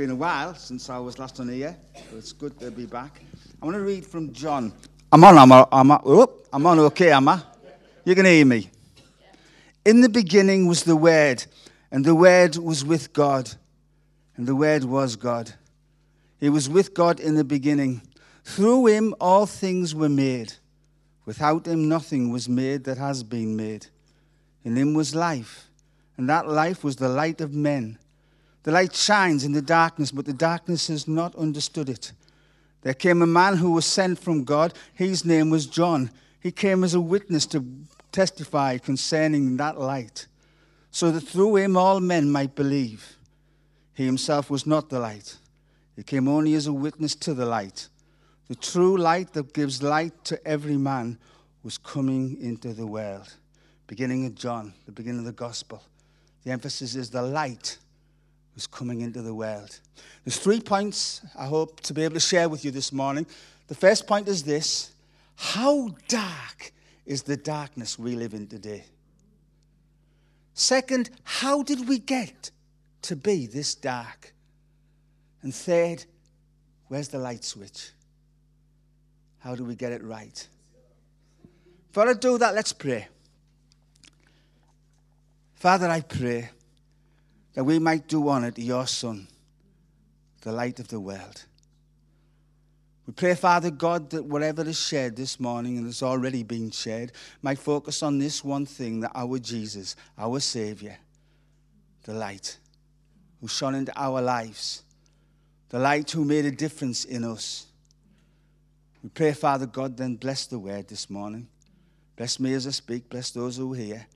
been a while since I was last on here. So it's good to be back. I want to read from John. I'm on, I'm on, I'm on, oh, I'm on okay, am I? You can hear me. In the beginning was the Word, and the Word was with God, and the Word was God. He was with God in the beginning. Through him all things were made. Without him nothing was made that has been made. In him was life, and that life was the light of men. The light shines in the darkness, but the darkness has not understood it. There came a man who was sent from God. His name was John. He came as a witness to testify concerning that light, so that through him all men might believe. He himself was not the light, he came only as a witness to the light. The true light that gives light to every man was coming into the world. Beginning of John, the beginning of the gospel. The emphasis is the light was coming into the world. There's three points I hope to be able to share with you this morning. The first point is this How dark is the darkness we live in today? Second, how did we get to be this dark? And third, where's the light switch? How do we get it right? Before I do that, let's pray. Father, I pray that we might do honor to your Son, the light of the world. We pray, Father God, that whatever is shared this morning and has already been shared might focus on this one thing that our Jesus, our Savior, the light, who shone into our lives, the light who made a difference in us. We pray, Father God, then bless the word this morning. Bless me as I speak, bless those who hear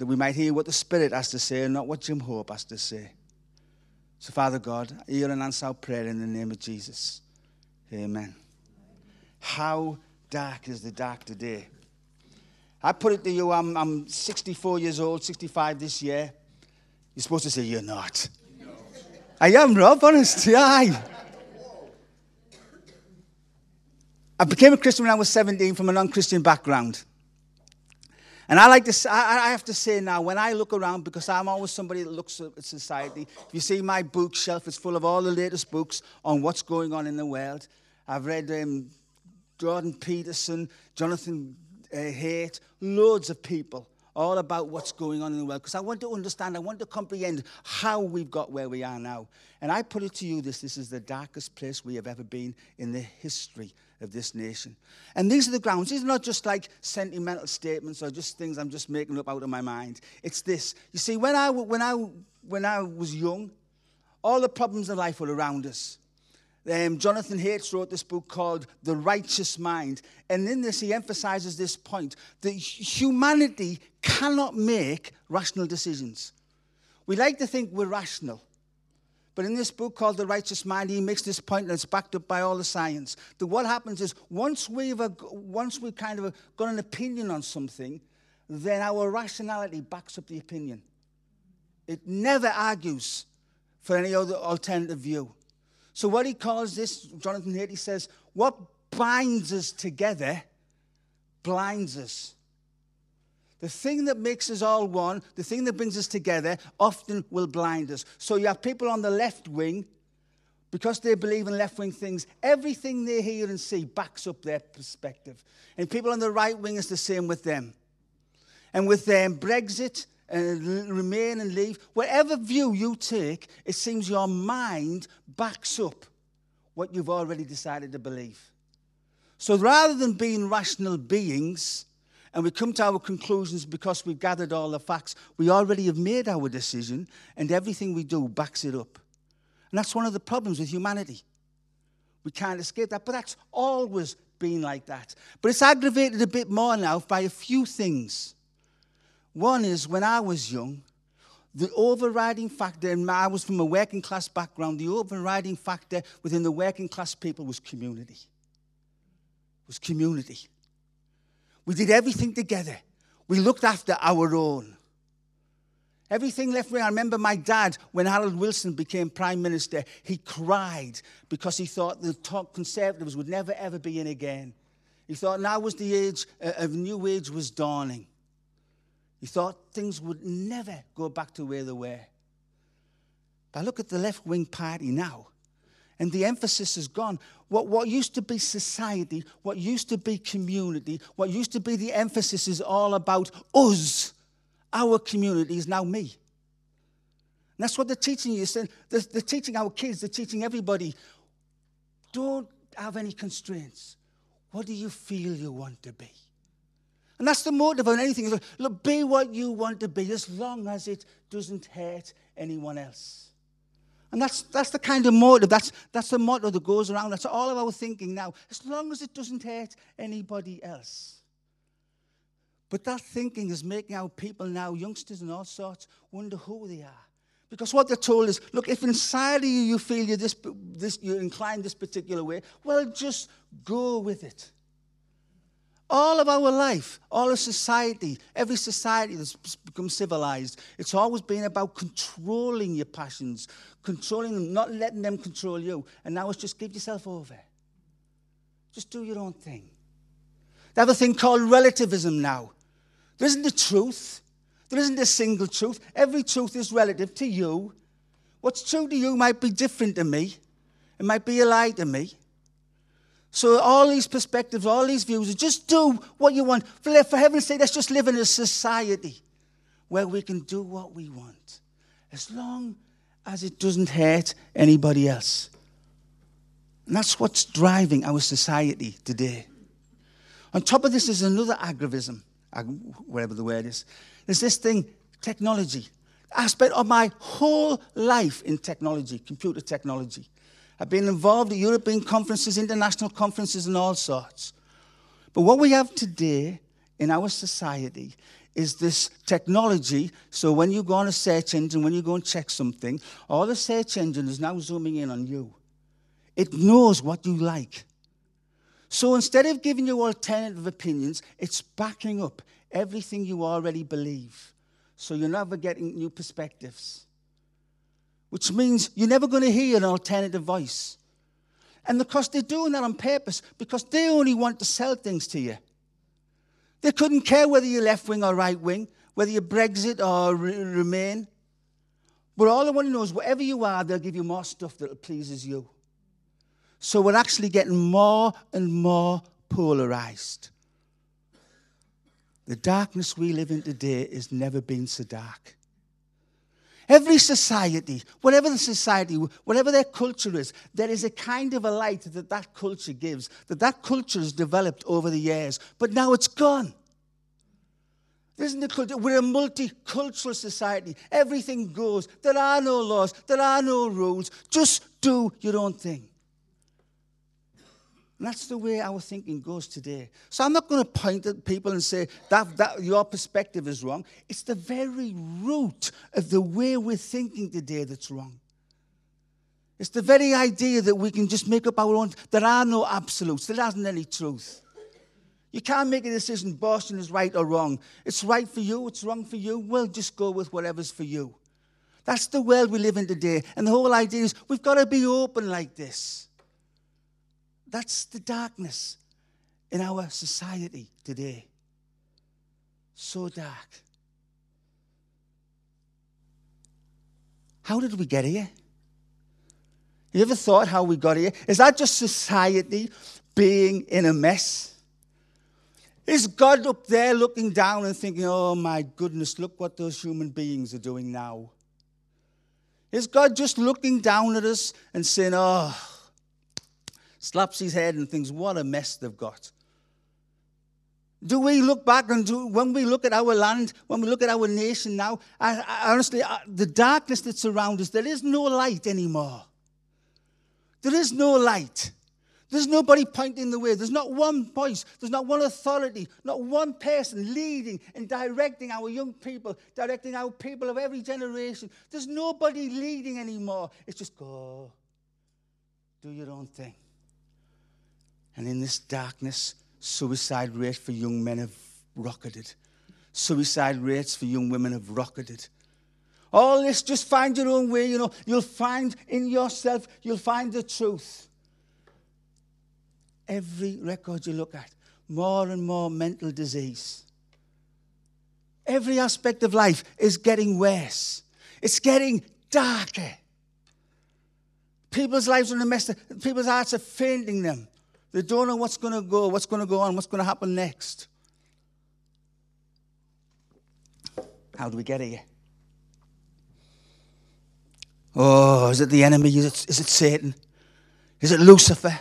that we might hear what the Spirit has to say and not what Jim Hope has to say. So, Father God, hear and answer our prayer in the name of Jesus. Amen. How dark is the dark today? I put it to you, I'm, I'm 64 years old, 65 this year. You're supposed to say, You're not. No. I am, Rob, honest. Yeah, I. I became a Christian when I was 17 from a non Christian background. And I like to, I have to say now, when I look around, because I'm always somebody that looks at society, if you see my bookshelf, it's full of all the latest books on what's going on in the world. I've read um, Jordan Peterson, Jonathan uh, Haidt, loads of people all about what's going on in the world because I want to understand, I want to comprehend how we've got where we are now. And I put it to you this this is the darkest place we have ever been in the history of this nation. And these are the grounds. These are not just like sentimental statements or just things I'm just making up out of my mind. It's this. You see, when I, when I, when I was young, all the problems of life were around us. Um, Jonathan Haidt wrote this book called The Righteous Mind. And in this, he emphasizes this point that humanity cannot make rational decisions. We like to think we're rational. But in this book called The Righteous Mind, he makes this point, and it's backed up by all the science. That what happens is once we've, once we've kind of got an opinion on something, then our rationality backs up the opinion. It never argues for any other alternative view. So, what he calls this, Jonathan Haidt, he says, what binds us together blinds us. The thing that makes us all one, the thing that brings us together, often will blind us. So you have people on the left wing, because they believe in left wing things, everything they hear and see backs up their perspective. And people on the right wing is the same with them. And with them, Brexit and remain and leave, whatever view you take, it seems your mind backs up what you've already decided to believe. So rather than being rational beings, and we come to our conclusions because we've gathered all the facts. We already have made our decision, and everything we do backs it up. And that's one of the problems with humanity. We can't escape that, but that's always been like that. But it's aggravated a bit more now by a few things. One is when I was young, the overriding factor, and I was from a working class background, the overriding factor within the working class people was community. Was community. We did everything together. We looked after our own. Everything left wing. I remember my dad, when Harold Wilson became Prime Minister, he cried because he thought the top Conservatives would never, ever be in again. He thought now was the age uh, of new age was dawning. He thought things would never go back to where they were. But I look at the left wing party now, and the emphasis is gone. What, what used to be society, what used to be community, what used to be the emphasis is all about us. Our community is now me. And that's what they're teaching you. They're, they're teaching our kids, they're teaching everybody. Don't have any constraints. What do you feel you want to be? And that's the motive of anything. Look, be what you want to be as long as it doesn't hurt anyone else. And that's, that's the kind of motive, that's, that's the motto that goes around. That's all of our thinking now. As long as it doesn't hurt anybody else. But that thinking is making our people now, youngsters and all sorts, wonder who they are. Because what they're told is, look, if inside of you you feel you're, this, this, you're inclined this particular way, well, just go with it. All of our life, all of society, every society that's become civilized, it's always been about controlling your passions, controlling them, not letting them control you. And now it's just give yourself over. Just do your own thing. They have a thing called relativism now. There isn't a truth. There isn't a single truth. Every truth is relative to you. What's true to you might be different to me. It might be a lie to me. So all these perspectives, all these views, just do what you want. For, for heaven's sake, let's just live in a society where we can do what we want. As long as it doesn't hurt anybody else. And that's what's driving our society today. On top of this is another aggravism, whatever the word is. There's this thing, technology. I spent my whole life in technology, computer technology. I've been involved in European conferences, international conferences, and all sorts. But what we have today in our society is this technology. So when you go on a search engine, when you go and check something, all the search engine is now zooming in on you. It knows what you like. So instead of giving you alternative opinions, it's backing up everything you already believe. So you're never getting new perspectives which means you're never going to hear an alternative voice. And because they're doing that on purpose, because they only want to sell things to you. They couldn't care whether you're left wing or right wing, whether you're Brexit or Remain. But all they want to know is whatever you are, they'll give you more stuff that pleases you. So we're actually getting more and more polarized. The darkness we live in today has never been so dark. Every society, whatever the society, whatever their culture is, there is a kind of a light that that culture gives, that that culture has developed over the years, but now it's gone. Isn't the culture? We're a multicultural society. Everything goes. There are no laws. There are no rules. Just do your own thing. And that's the way our thinking goes today. So I'm not going to point at people and say that, that your perspective is wrong. It's the very root of the way we're thinking today that's wrong. It's the very idea that we can just make up our own. There are no absolutes. There isn't any truth. You can't make a decision, Boston is right or wrong. It's right for you, it's wrong for you. Well, just go with whatever's for you. That's the world we live in today. And the whole idea is we've got to be open like this. That's the darkness in our society today. So dark. How did we get here? You ever thought how we got here? Is that just society being in a mess? Is God up there looking down and thinking, oh my goodness, look what those human beings are doing now? Is God just looking down at us and saying, oh, slaps his head and thinks, what a mess they've got. Do we look back and do, when we look at our land, when we look at our nation now, I, I, honestly, I, the darkness that surrounds us, there is no light anymore. There is no light. There's nobody pointing the way. There's not one voice. There's not one authority. Not one person leading and directing our young people, directing our people of every generation. There's nobody leading anymore. It's just go, do your own thing. And in this darkness, suicide rates for young men have rocketed. Suicide rates for young women have rocketed. All this, just find your own way, you know. You'll find in yourself, you'll find the truth. Every record you look at, more and more mental disease. Every aspect of life is getting worse. It's getting darker. People's lives are in a mess. People's hearts are fainting them. They don't know what's going to go, what's going to go on, what's going to happen next. How do we get here? Oh, is it the enemy? Is it, is it Satan? Is it Lucifer?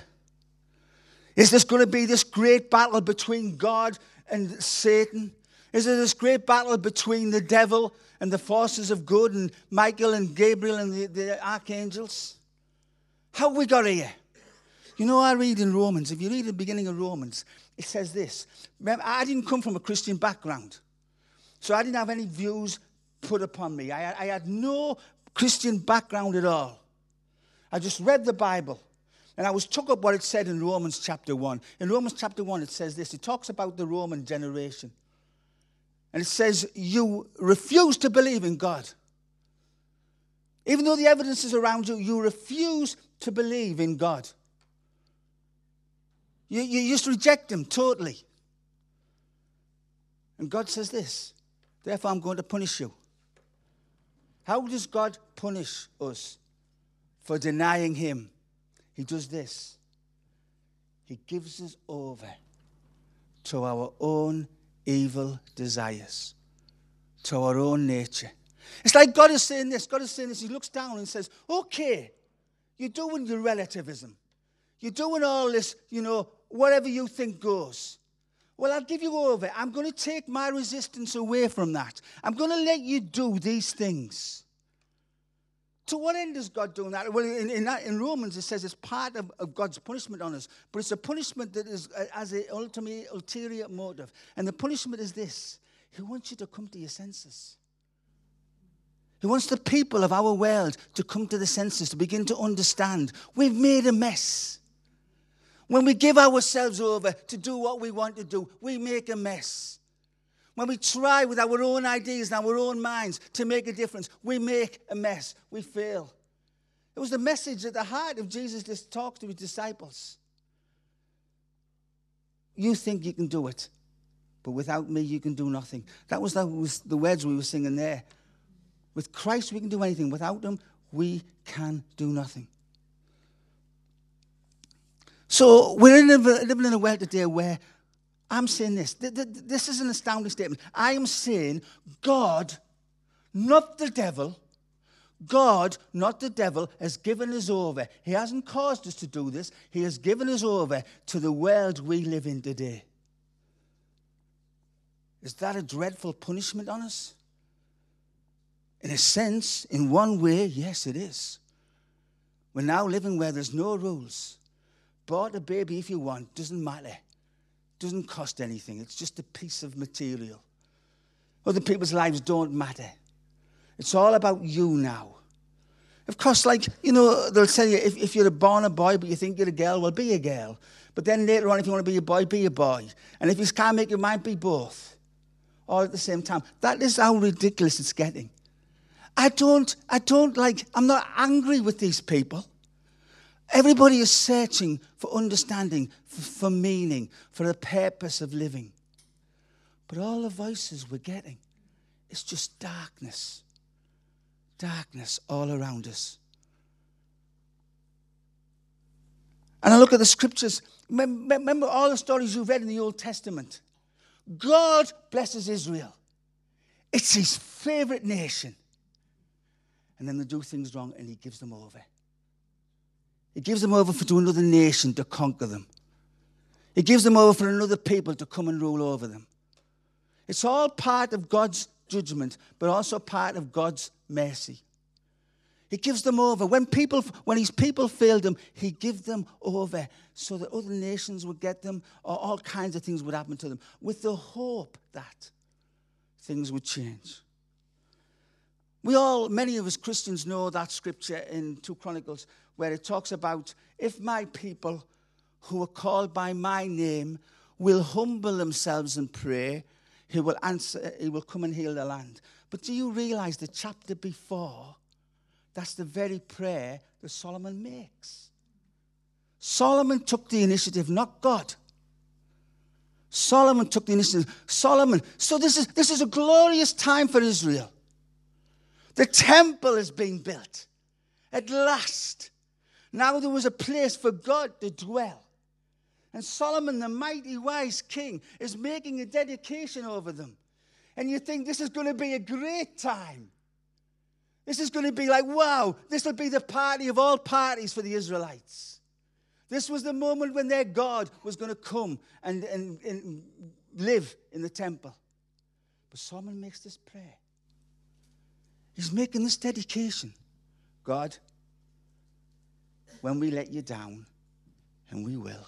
Is this going to be this great battle between God and Satan? Is it this great battle between the devil and the forces of good and Michael and Gabriel and the, the archangels? How have we got here? You know, I read in Romans, if you read the beginning of Romans, it says this. Remember, I didn't come from a Christian background, so I didn't have any views put upon me. I, I had no Christian background at all. I just read the Bible. And I was took up what it said in Romans chapter 1. In Romans chapter 1, it says this it talks about the Roman generation. And it says, You refuse to believe in God. Even though the evidence is around you, you refuse to believe in God. You, you just reject Him totally. And God says this Therefore, I'm going to punish you. How does God punish us for denying Him? He does this He gives us over to our own evil desires, to our own nature. It's like God is saying this. God is saying this. He looks down and says, Okay, you're doing your relativism. You're doing all this, you know, whatever you think goes. Well, I'll give you over. I'm going to take my resistance away from that. I'm going to let you do these things. To what end is God doing that? Well, in, in, in Romans, it says it's part of, of, God's punishment on us, but it's a punishment that is uh, as an ultimate ulterior motive. And the punishment is this He wants you to come to your senses. He wants the people of our world to come to the senses, to begin to understand we've made a mess. When we give ourselves over to do what we want to do, we make a mess. When we try with our own ideas and our own minds to make a difference, we make a mess. We fail. It was the message at the heart of Jesus' just talk to his disciples. You think you can do it, but without me, you can do nothing. That was the words we were singing there. With Christ, we can do anything. Without him, we can do nothing. So we're living in a world today where I'm saying this. This is an astounding statement. I am saying God, not the devil, God, not the devil, has given us over. He hasn't caused us to do this. He has given us over to the world we live in today. Is that a dreadful punishment on us? In a sense, in one way, yes, it is. We're now living where there's no rules. Bought a baby if you want, doesn't matter. Doesn't cost anything. It's just a piece of material. Other people's lives don't matter. It's all about you now. Of course, like, you know, they'll tell you if, if you're a born a boy but you think you're a girl, well, be a girl. But then later on, if you want to be a boy, be a boy. And if you can't make your mind, be both. All at the same time. That is how ridiculous it's getting. I don't, I don't like, I'm not angry with these people. Everybody is searching for understanding, for, for meaning, for the purpose of living. But all the voices we're getting, it's just darkness. Darkness all around us. And I look at the scriptures. Remember all the stories you've read in the Old Testament. God blesses Israel. It's his favorite nation. And then they do things wrong and he gives them over. He gives them over to another nation to conquer them. He gives them over for another people to come and rule over them. It's all part of God's judgment, but also part of God's mercy. He gives them over. When people, when his people failed him, he gave them over so that other nations would get them, or all kinds of things would happen to them, with the hope that things would change. We all, many of us Christians, know that scripture in 2 Chronicles where it talks about if my people who are called by my name will humble themselves and pray, he will answer, he will come and heal the land. But do you realize the chapter before, that's the very prayer that Solomon makes? Solomon took the initiative, not God. Solomon took the initiative. Solomon. So this is, this is a glorious time for Israel. The temple is being built. At last, Now there was a place for God to dwell. And Solomon, the mighty wise king, is making a dedication over them. And you think this is going to be a great time. This is going to be like, wow, this will be the party of all parties for the Israelites. This was the moment when their God was going to come and, and, and live in the temple. But Solomon makes this prayer. He's making this dedication God, when we let you down, and we will,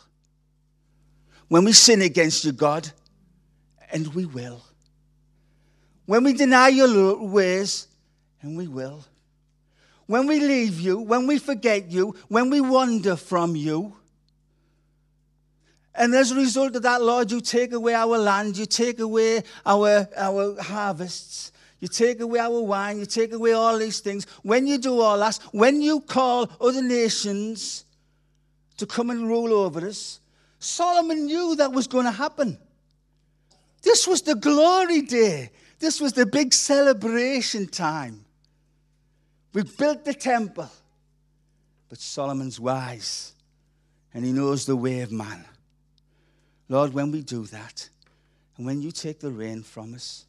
when we sin against you, God, and we will, when we deny your ways, and we will, when we leave you, when we forget you, when we wander from you, and as a result of that, Lord, you take away our land, you take away our, our harvests, you take away our wine, you take away all these things. When you do all that, when you call other nations to come and rule over us, Solomon knew that was going to happen. This was the glory day. This was the big celebration time. We built the temple. But Solomon's wise and he knows the way of man. Lord, when we do that, and when you take the rain from us,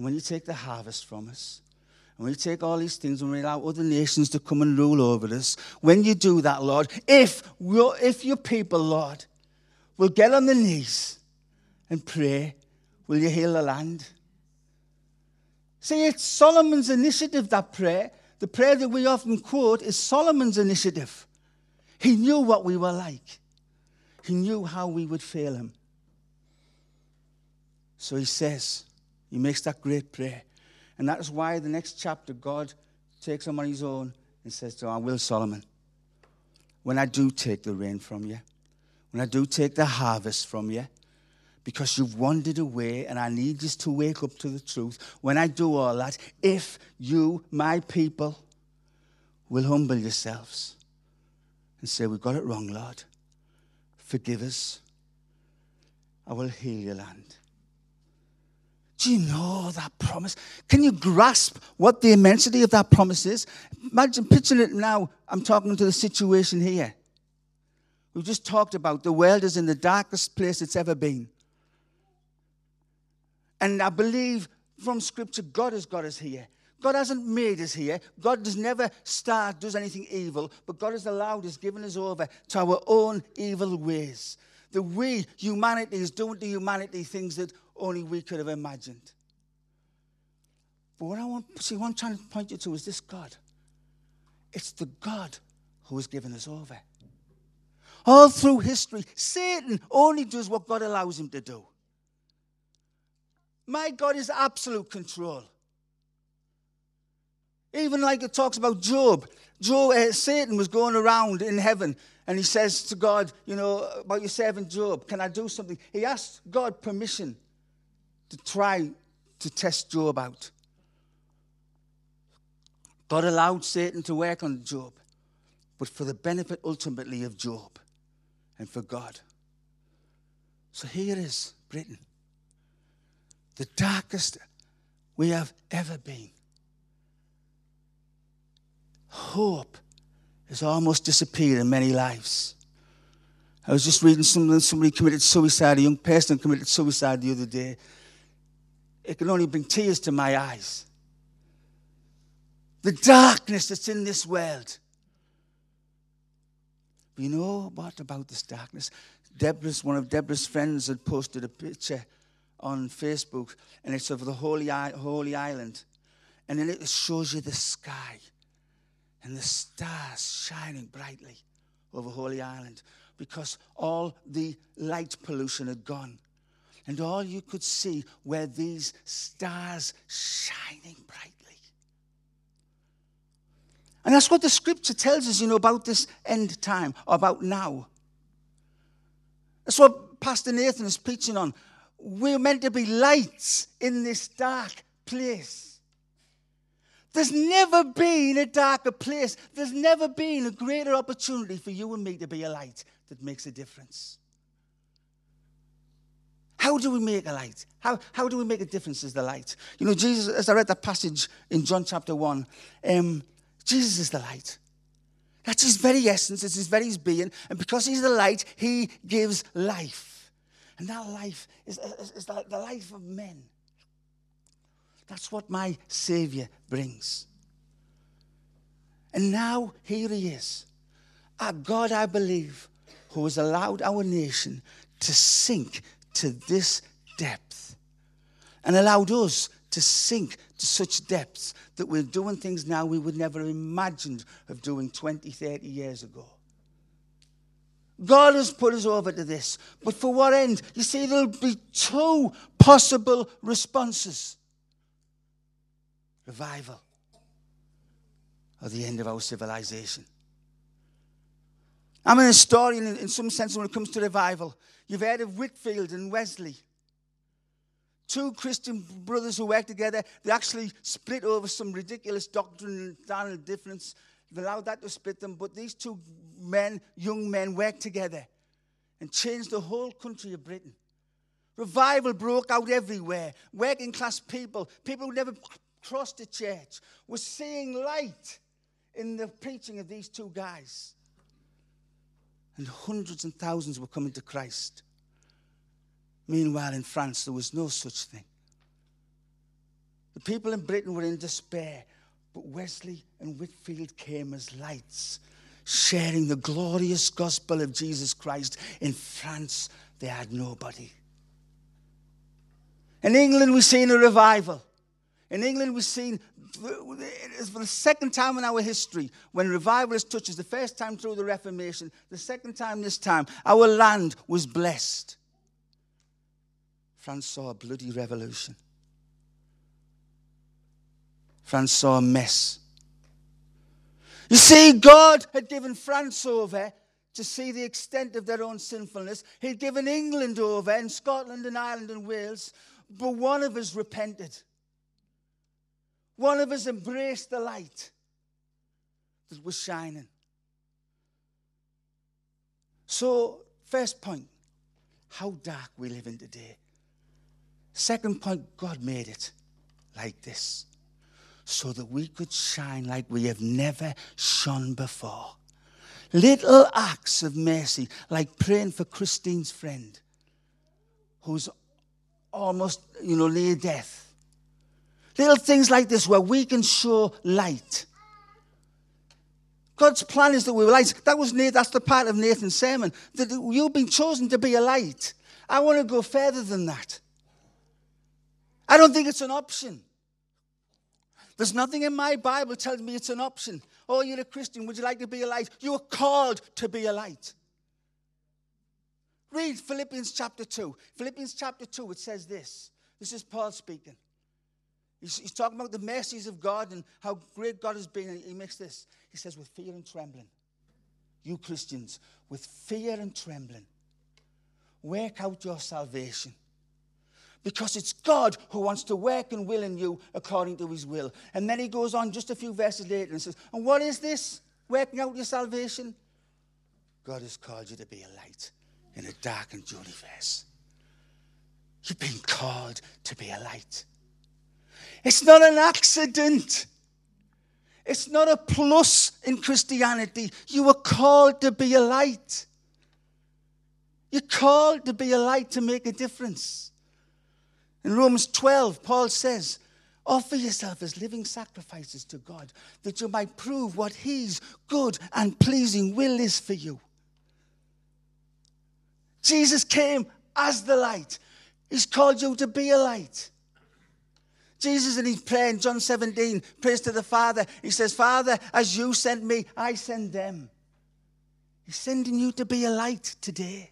and when you take the harvest from us, and when you take all these things and we allow other nations to come and rule over us, when you do that, Lord, if, if your people, Lord, will get on their knees and pray, will you heal the land? See, it's Solomon's initiative, that prayer. The prayer that we often quote is Solomon's initiative. He knew what we were like. He knew how we would fail him. So he says, he makes that great prayer. And that is why the next chapter, God takes him on his own and says to I will, Solomon, when I do take the rain from you, when I do take the harvest from you, because you've wandered away and I need you to wake up to the truth. When I do all that, if you, my people, will humble yourselves and say, We've got it wrong, Lord. Forgive us. I will heal your land. Do you know that promise? Can you grasp what the immensity of that promise is? Imagine picturing it now. I'm talking to the situation here. We've just talked about the world is in the darkest place it's ever been. And I believe from Scripture, God has got us here. God hasn't made us here. God does never start, does anything evil, but God has allowed us, given us over to our own evil ways. The we, humanity, is doing to humanity things that only we could have imagined. But what I want, see, what I'm trying to point you to is this God. It's the God who has given us over. All through history, Satan only does what God allows him to do. My God is absolute control. Even like it talks about Job. Job, uh, Satan was going around in heaven and he says to God, You know, about your servant Job, can I do something? He asked God permission to try to test Job out. God allowed Satan to work on Job, but for the benefit ultimately of Job and for God. So here is Britain, the darkest we have ever been hope has almost disappeared in many lives. I was just reading something, somebody committed suicide, a young person committed suicide the other day. It can only bring tears to my eyes. The darkness that's in this world. You know what about this darkness? Deborah's, one of Deborah's friends had posted a picture on Facebook, and it's of the Holy, Holy Island. And then it shows you the sky and the stars shining brightly over Holy Island because all the light pollution had gone. And all you could see were these stars shining brightly. And that's what the scripture tells us, you know, about this end time, about now. That's what Pastor Nathan is preaching on. We're meant to be lights in this dark place. There's never been a darker place. There's never been a greater opportunity for you and me to be a light that makes a difference. How do we make a light? How, how do we make a difference as the light? You know, Jesus, as I read that passage in John chapter 1, um, Jesus is the light. That's his very essence, it's his very being. And because he's the light, he gives life. And that life is, is, is the, the life of men. That's what my Savior brings. And now here he is. A God, I believe, who has allowed our nation to sink to this depth and allowed us to sink to such depths that we're doing things now we would never have imagined of doing 20, 30 years ago. God has put us over to this. But for what end? You see, there'll be two possible responses revival or the end of our civilization. I'm an historian in, some sense when it comes to revival. You've heard of Whitefield and Wesley. Two Christian brothers who worked together, they actually split over some ridiculous doctrinal difference. They've allowed that to split them, but these two men, young men, worked together and changed the whole country of Britain. Revival broke out everywhere. Working class people, people who never crossed the church, were seeing light in the preaching of these two guys. And hundreds and thousands were coming to Christ. Meanwhile, in France, there was no such thing. The people in Britain were in despair, but Wesley and Whitefield came as lights, sharing the glorious gospel of Jesus Christ. In France, they had nobody. In England, we've seen a revival. In England, we've seen for the second time in our history when revivalist touches, the first time through the Reformation, the second time this time, our land was blessed. France saw a bloody revolution. France saw a mess. You see, God had given France over to see the extent of their own sinfulness. He'd given England over, and Scotland and Ireland and Wales, but one of us repented. One of us embraced the light that was shining. So, first point, how dark we live in today. Second point, God made it like this so that we could shine like we have never shone before. Little acts of mercy, like praying for Christine's friend who's almost, you know, near death. Little things like this where we can show light. God's plan is that we are light. That was that's the part of Nathan's sermon. That you've been chosen to be a light. I want to go further than that. I don't think it's an option. There's nothing in my Bible telling me it's an option. Oh, you're a Christian. Would you like to be a light? You are called to be a light. Read Philippians chapter 2. Philippians chapter 2, it says this. This is Paul speaking. He's, he's talking about the mercies of God and how great God has been. And he makes this. He says, with fear and trembling. You Christians, with fear and trembling, work out your salvation because it's God who wants to work and will in you according to his will. And then he goes on just a few verses later and says, And what is this? Working out your salvation? God has called you to be a light in a darkened universe. You've been called to be a light. It's not an accident. It's not a plus in Christianity. You were called to be a light. You're called to be a light to make a difference. In Romans 12, Paul says, Offer yourself as living sacrifices to God, that you might prove what His good and pleasing will is for you. Jesus came as the light. He's called you to be a light. Jesus, and he's praying, John 17, prays to the Father. He says, Father, as you sent me, I send them. He's sending you to be a light today.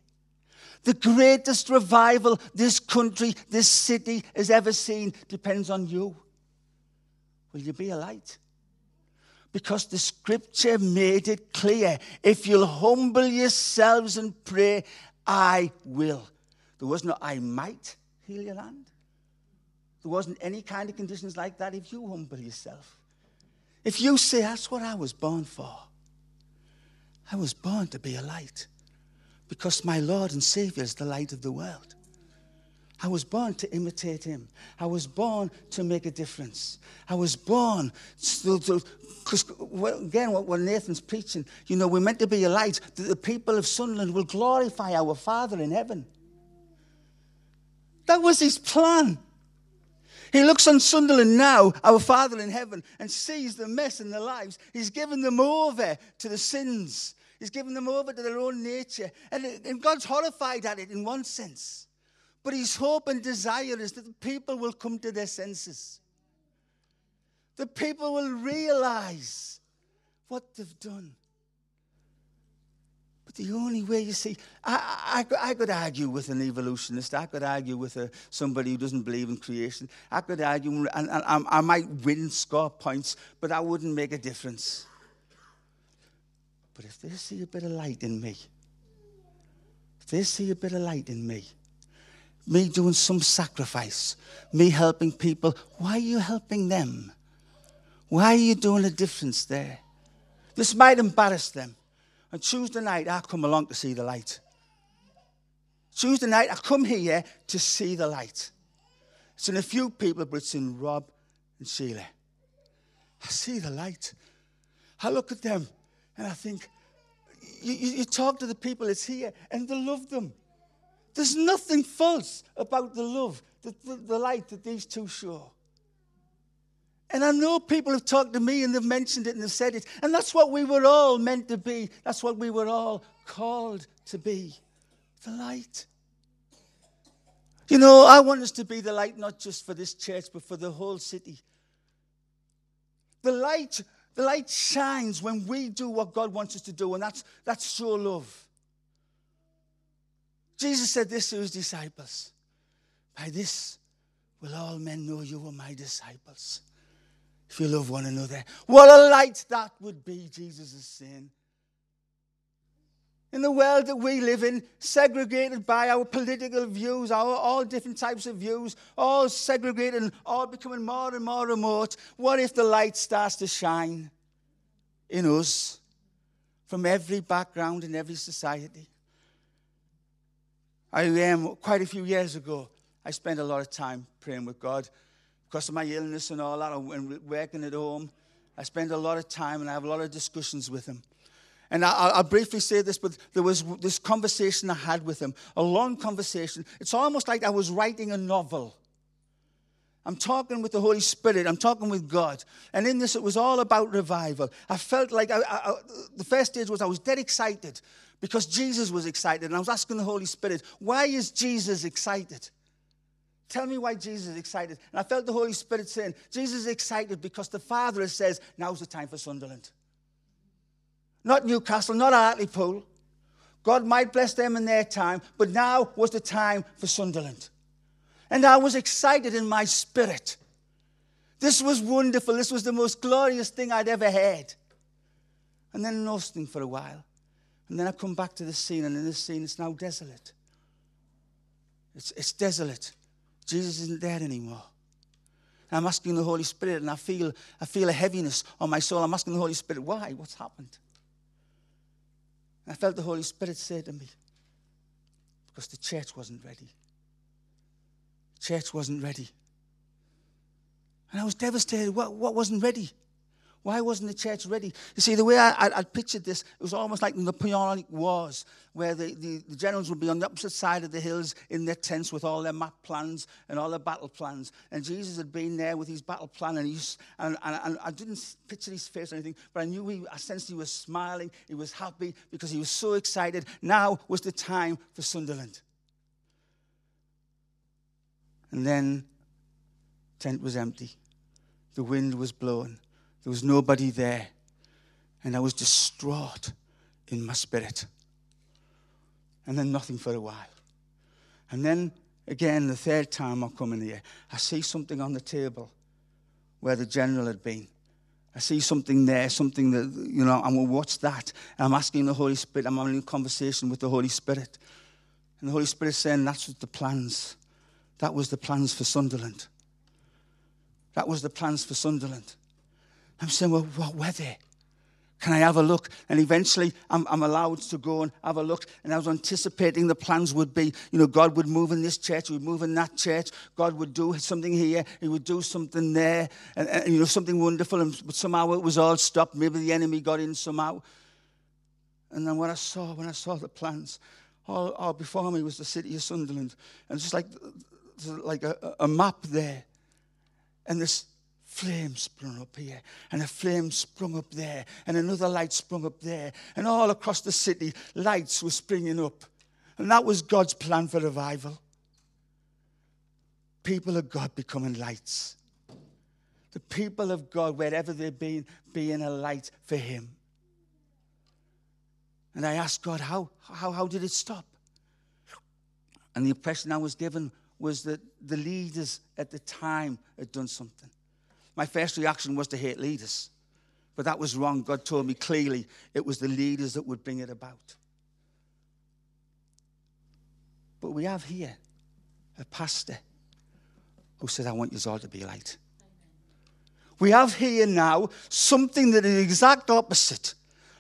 The greatest revival this country, this city has ever seen depends on you. Will you be a light? Because the scripture made it clear if you'll humble yourselves and pray, I will. There was no I might heal your land. There wasn't any kind of conditions like that if you humble yourself. If you say, That's what I was born for, I was born to be a light because my Lord and Savior is the light of the world. I was born to imitate him. I was born to make a difference. I was born because again, what, what Nathan's preaching, you know, we're meant to be a light that the people of Sunderland will glorify our Father in heaven. That was his plan. He looks on Sunderland now, our Father in heaven, and sees the mess in their lives. He's given them over to the sins. He's given them over to their own nature. And, and God's horrified at it in one sense. But his hope and desire is that the people will come to their senses. The people will realize what they've done. But the only way, you see, I, I, I could argue with an evolutionist. I could argue with a, somebody who doesn't believe in creation. I could argue, and, and I, I might win, score points, but that wouldn't make a difference. But if they see a bit of light in me, if they see a bit of light in me, me doing some sacrifice, me helping people, why are you helping them? Why are you doing a difference there? This might embarrass them. On Tuesday night, I come along to see the light. Tuesday night, I come here to see the light. It's in a few people, but it's in Rob and Sheila. I see the light. I look at them and I think, you, you, you talk to the people that's here and they love them. There's nothing false about the love, the, the, the light that these two show. And I know people have talked to me and they've mentioned it and they've said it. And that's what we were all meant to be. That's what we were all called to be the light. You know, I want us to be the light not just for this church, but for the whole city. The light, the light shines when we do what God wants us to do, and that's, that's show love. Jesus said this to his disciples By this will all men know you are my disciples if you love one another. What a light that would be, Jesus is saying. In the world that we live in, segregated by our political views, our all different types of views, all segregated and all becoming more and more remote, what if the light starts to shine in us from every background and every society? I am um, quite a few years ago, I spent a lot of time praying with God because of my illness and all that, and working at home. I spend a lot of time and I have a lot of discussions with him. And I, will briefly say this, but there was this conversation I had with him, a long conversation. It's almost like I was writing a novel. I'm talking with the Holy Spirit. I'm talking with God. And in this, it was all about revival. I felt like I, I, the first stage was I was dead excited because Jesus was excited. And I was asking the Holy Spirit, why is Jesus excited? Tell me why Jesus is excited. And I felt the Holy Spirit saying, Jesus is excited because the Father says, now's the time for Sunderland. Not Newcastle, not Hartlepool. God might bless them in their time, but now was the time for Sunderland. And I was excited in my spirit. This was wonderful. This was the most glorious thing I'd ever heard. And then nothing for a while. And then I come back to the scene, and in this scene, it's now desolate. It's, it's desolate. Jesus isn't there anymore. And I'm asking the Holy Spirit, and I feel, I feel a heaviness on my soul. I'm asking the Holy Spirit, why? What's happened? And I felt the Holy Spirit say to me, because the church wasn't ready. church wasn't ready. And I was devastated. What, what wasn't ready? Why wasn't the church ready? You see, the way I, I, I pictured this, it was almost like the Napoleonic Wars, where the, the, the, generals would be on the opposite side of the hills in their tents with all their map plans and all their battle plans. And Jesus had been there with his battle plan, and, and, and, and I didn't picture his face or anything, but I knew he, I sensed he was smiling, he was happy because he was so excited. Now was the time for Sunderland. And then, tent was empty. The wind was blowing. There was nobody there. And I was distraught in my spirit. And then nothing for a while. And then again, the third time I come in here, I see something on the table where the general had been. I see something there, something that, you know, I'm going, what's that? And I'm asking the Holy Spirit, I'm having a conversation with the Holy Spirit. And the Holy Spirit saying, that's the plans. That was the plans for Sunderland. That was the plans for Sunderland. I'm saying, well, what were they? Can I have a look? And eventually I'm, I'm, allowed to go and have a look. And I was anticipating the plans would be, you know, God would move in this church, would move in that church. God would do something here, He would do something there, and, and you know, something wonderful. And, but somehow it was all stopped. Maybe the enemy got in somehow. And then what I saw, when I saw the plans, all, all before me was the city of Sunderland. And just like, like a, a map there. And this flame sprung up here, and a flame sprung up there, and another light sprung up there, and all across the city, lights were springing up. And that was God's plan for revival. People of God becoming lights. The people of God, wherever they've been, being a light for Him. And I asked God, how, how, how did it stop? And the impression I was given was that the leaders at the time had done something. My first reaction was to hate leaders, but that was wrong. God told me clearly it was the leaders that would bring it about. But we have here a pastor who says, I want you all to be light. We have here now something that is the exact opposite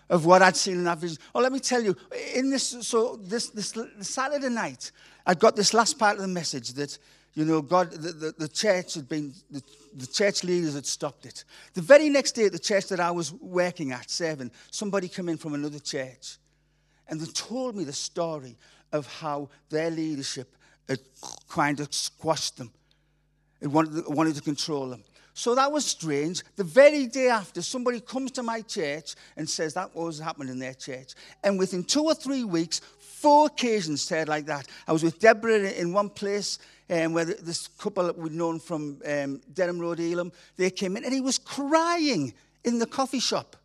of what I'd seen in that vision. Oh, let me tell you, in this, so this, this Saturday night, I got this last part of the message that, you know, God, the, the, the church had been, the, the, church leaders had stopped it. The very next day at the church that I was working at, seven, somebody came in from another church and they told me the story of how their leadership had kind of squashed them. It wanted, wanted to control them. So that was strange. The very day after, somebody comes to my church and says that was happening in their church. And within two or three weeks, four occasions said like that. I was with Deborah in one place um, where this couple we'd known from um, Durham Road, Elam, they came in and he was crying in the coffee shop.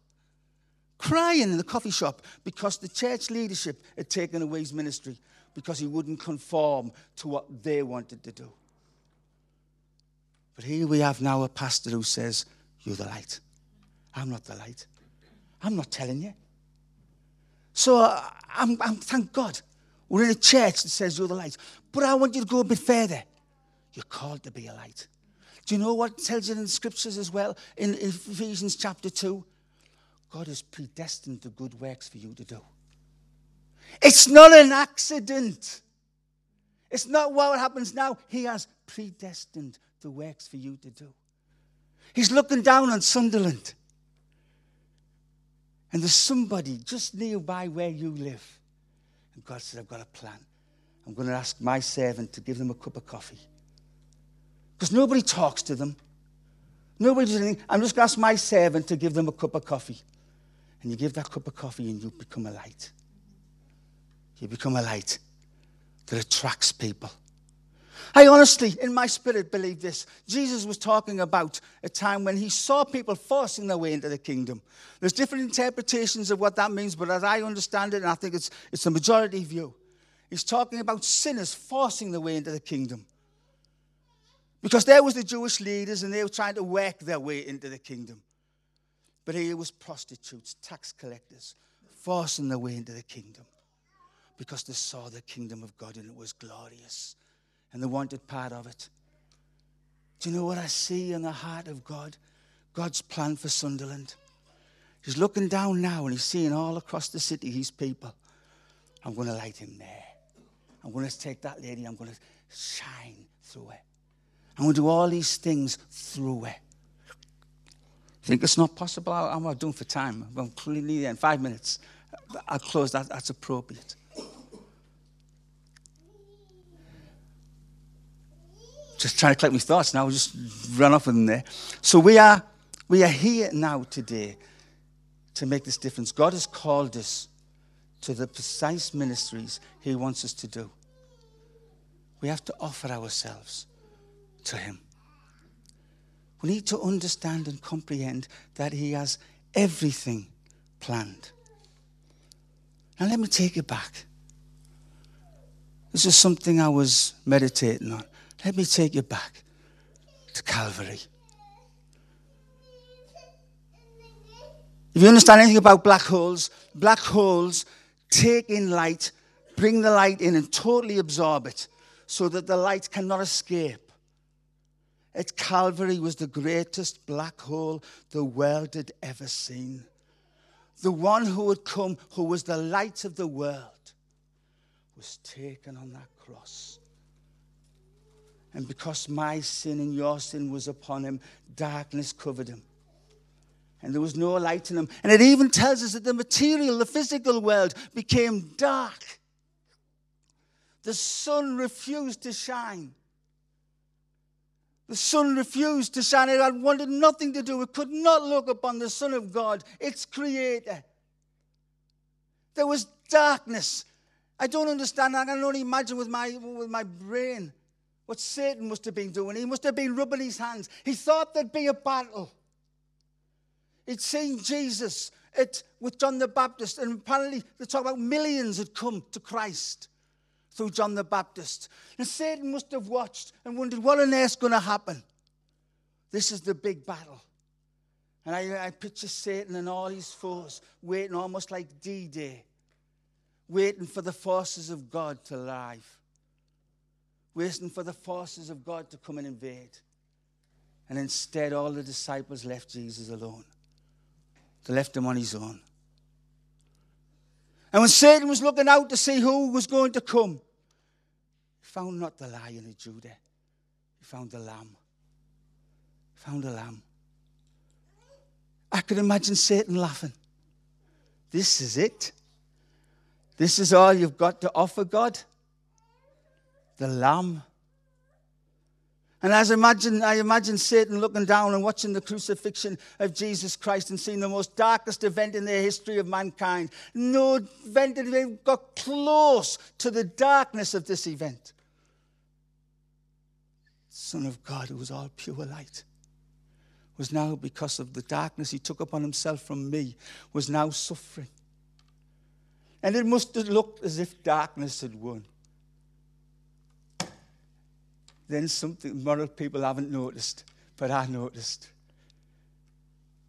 Crying in the coffee shop because the church leadership had taken away his ministry because he wouldn't conform to what they wanted to do. But here we have now a pastor who says, You're the light. I'm not the light. I'm not telling you. So uh, I'm, I'm, thank God. We're in a church that says you're the light. But I want you to go a bit further. You're called to be a light. Do you know what tells you in the scriptures as well? In Ephesians chapter 2, God has predestined the good works for you to do. It's not an accident. It's not what happens now. He has predestined the works for you to do. He's looking down on Sunderland. And there's somebody just nearby where you live. And God said, I've got a plan. I'm going to ask my servant to give them a cup of coffee. Because nobody talks to them. Nobody does anything. I'm just going to ask my servant to give them a cup of coffee. And you give that cup of coffee and you become a light. You become a light that attracts people. I honestly, in my spirit, believe this. Jesus was talking about a time when he saw people forcing their way into the kingdom. There's different interpretations of what that means, but as I understand it, and I think it's, it's the majority view, he's talking about sinners forcing their way into the kingdom. Because there was the Jewish leaders and they were trying to work their way into the kingdom. But here was prostitutes, tax collectors, forcing their way into the kingdom because they saw the kingdom of God and it was glorious and they wanted part of it. Do you know what I see in the heart of God? God's plan for Sunderland. He's looking down now and he's seeing all across the city his people. I'm going to light him there. I'm going to take that lady, I'm going to shine through her. I'm going to do all these things through her. Think it's not possible? How am I doing for time? I'm clearly there in five minutes. I'll close that. That's appropriate. just trying to collect my thoughts now, I just run off them there. So we are, we are here now today to make this difference. God has called us to the precise ministries He wants us to do. We have to offer ourselves to Him. We need to understand and comprehend that He has everything planned. Now, let me take it back. This is something I was meditating on. Let me take you back to Calvary. If you understand anything about black holes, black holes take in light, bring the light in, and totally absorb it so that the light cannot escape. At Calvary was the greatest black hole the world had ever seen. the one who had come, who was the light of the world, was taken on that cross. And because my sin and your sin was upon him, darkness covered him. And there was no light in him. And it even tells us that the material, the physical world became dark. The sun refused to shine. The sun refused to shine. It had wanted nothing to do. It could not look upon the Son of God, its creator. There was darkness. I don't understand. I can only imagine with my, with my brain what Satan must have been doing. He must have been rubbing his hands. He thought there'd be a battle. He'd seen Jesus at, with John the Baptist, and apparently they talk about millions had come to Christ through John the Baptist. And Satan must have watched and wondered, what on earth's going to happen? This is the big battle. And I, I picture Satan and all his foes waiting almost like D Day, waiting for the forces of God to arrive waiting for the forces of God to come and invade. And instead, all the disciples left Jesus alone. They left him on his own. And when Satan was looking out to see who was going to come, he found not the lion of Judah, he found the lamb. He found the lamb. I could imagine Satan laughing. This is it. This is all you've got to offer, God the Lamb. And as I imagine, I imagine Satan looking down and watching the crucifixion of Jesus Christ and seeing the most darkest event in the history of mankind. No event even got close to the darkness of this event. Son of God, who was all pure light, was now, because of the darkness he took upon himself from me, was now suffering. And it must have looked as if darkness had won then something moral people haven't noticed, but I noticed.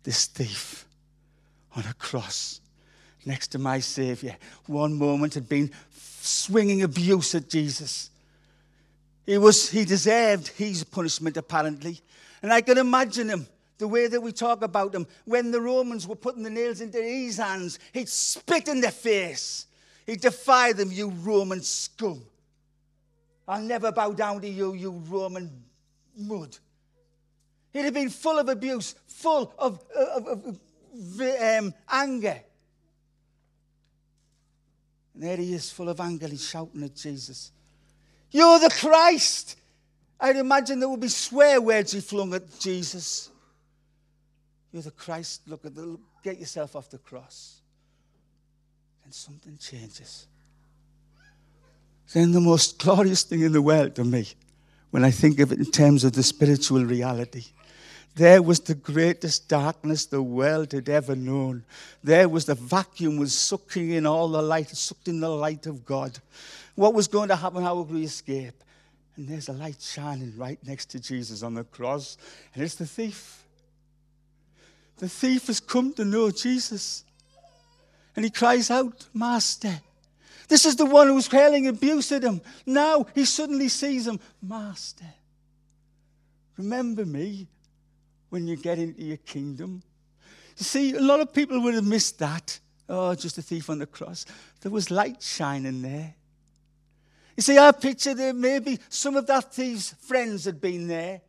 This thief on a cross next to my Savior, one moment had been swinging abuse at Jesus. He, was, he deserved his punishment, apparently. And I can imagine him, the way that we talk about him, when the Romans were putting the nails into his hands, he'd spit in their face. He'd defy them, you Roman scum. I'll never bow down to you, you Roman mud. He'd have been full of abuse, full of, of, of, of um, anger. And there he is, full of anger. He's shouting at Jesus, You're the Christ. I'd imagine there would be swear words he flung at Jesus. You're the Christ. Look at the, get yourself off the cross. And something changes then the most glorious thing in the world to me, when I think of it in terms of the spiritual reality, there was the greatest darkness the world had ever known. There was the vacuum was sucking in all the light, sucked in the light of God. What was going to happen? How would we escape? And there's a light shining right next to Jesus on the cross, and it's the thief. The thief has come to know Jesus. And he cries out, Master, this is the one who was hurling abuse at him. Now he suddenly sees him. Master, remember me when you get into your kingdom. You see, a lot of people would have missed that. Oh, just a thief on the cross. There was light shining there. You see, I picture that maybe some of that thief's friends had been there.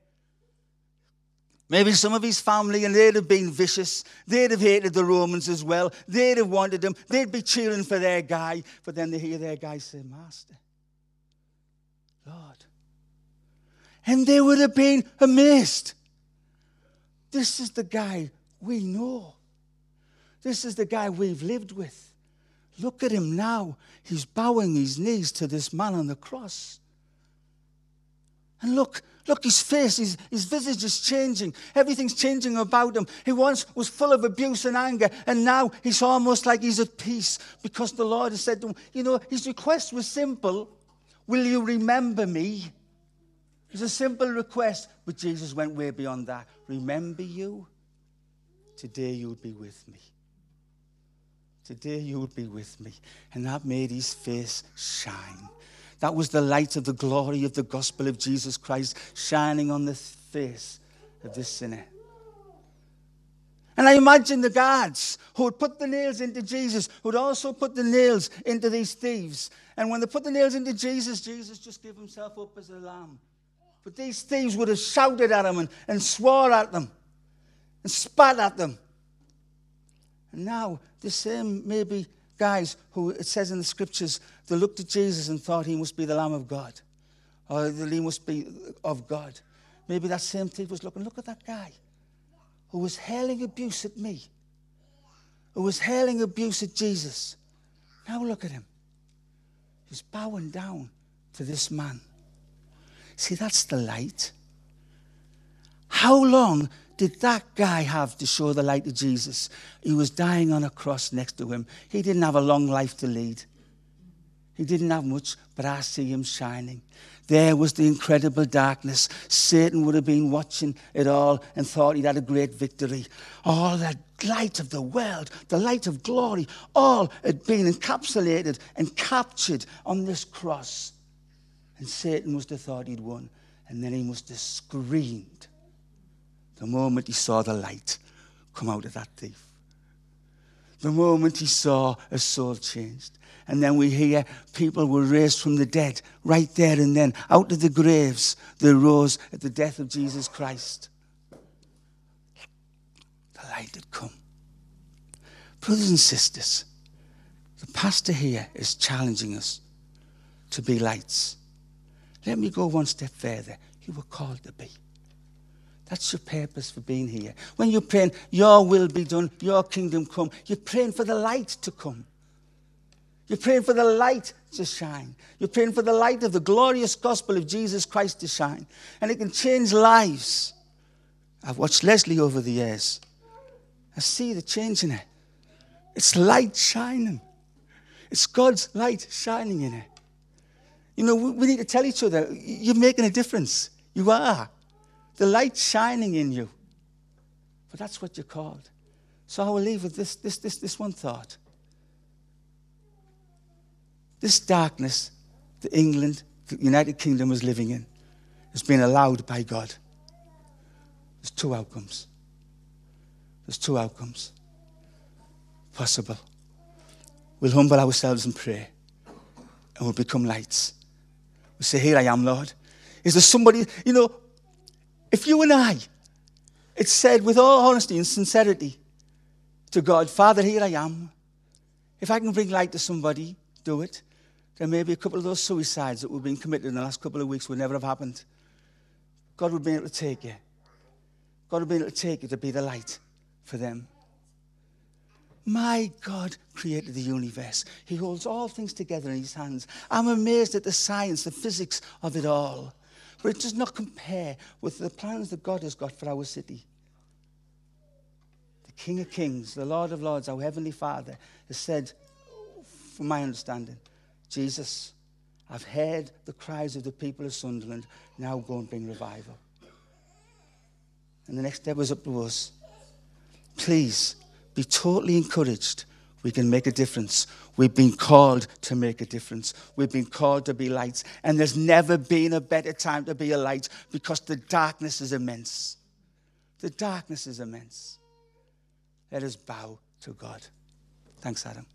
Maybe some of his family, and they'd have been vicious. They'd have hated the Romans as well. They'd have wanted him. They'd be cheering for their guy. But then they hear their guy say, Master, Lord. And they would have been amazed. This is the guy we know. This is the guy we've lived with. Look at him now. He's bowing his knees to this man on the cross. And look, Look, his face, his, his visage is changing. Everything's changing about him. He once was full of abuse and anger, and now he's almost like he's at peace because the Lord has said to him, you know, his request was simple Will you remember me? It's a simple request, but Jesus went way beyond that. Remember you? Today you'll be with me. Today you'll be with me. And that made his face shine. That was the light of the glory of the gospel of Jesus Christ shining on the face of this sinner. And I imagine the guards who would put the nails into Jesus who'd also put the nails into these thieves. And when they put the nails into Jesus, Jesus just gave himself up as a lamb. But these thieves would have shouted at him and, and swore at them and spat at them. And now, the same maybe guys who it says in the scriptures, they looked at Jesus and thought he must be the Lamb of God, or that he must be of God. Maybe that same thief was looking, look at that guy who was hurling abuse at me, who was hurling abuse at Jesus. Now look at him. He's bowing down to this man. See, that's the light. How long did that guy have to show the light to Jesus? He was dying on a cross next to him. He didn't have a long life to lead. He didn't have much, but I see him shining. There was the incredible darkness. Satan would have been watching it all and thought he'd had a great victory. All that light of the world, the light of glory, all had been encapsulated and captured on this cross. And Satan must have thought he'd won. And then he must have screamed the moment he saw the light come out of that thief. The moment he saw a soul changed. And then we hear people were raised from the dead right there and then. Out of the graves, they rose at the death of Jesus Christ. The light had come. Brothers and sisters, the pastor here is challenging us to be lights. Let me go one step further. You were called to be. That's your purpose for being here. When you're praying, Your will be done, Your kingdom come, you're praying for the light to come. You're praying for the light to shine. You're praying for the light of the glorious gospel of Jesus Christ to shine. And it can change lives. I've watched Leslie over the years. I see the change in her. It's light shining. It's God's light shining in her. You know, we need to tell each other, you're making a difference. You are. The light shining in you. But that's what you're called. So I will leave with this, this, this, this one thought. This darkness that England, the United Kingdom was living in, has been allowed by God. There's two outcomes. There's two outcomes possible. We'll humble ourselves and pray, and we'll become lights. We say, Here I am, Lord. Is there somebody, you know, if you and I, it's said with all honesty and sincerity to God, Father, here I am. If I can bring light to somebody, do it. There may be a couple of those suicides that we've been committed in the last couple of weeks would never have happened. God would be able to take you. God would be able to take you to be the light for them. My God created the universe. He holds all things together in his hands. I'm amazed at the science, the physics of it all. But it does not compare with the plans that God has got for our city. The King of Kings, the Lord of Lords, our Heavenly Father, has said, from my understanding, Jesus, I've heard the cries of the people of Sunderland. Now go and bring revival. And the next step was up to us. Please be totally encouraged. We can make a difference. We've been called to make a difference. We've been called to be lights. And there's never been a better time to be a light because the darkness is immense. The darkness is immense. Let us bow to God. Thanks, Adam.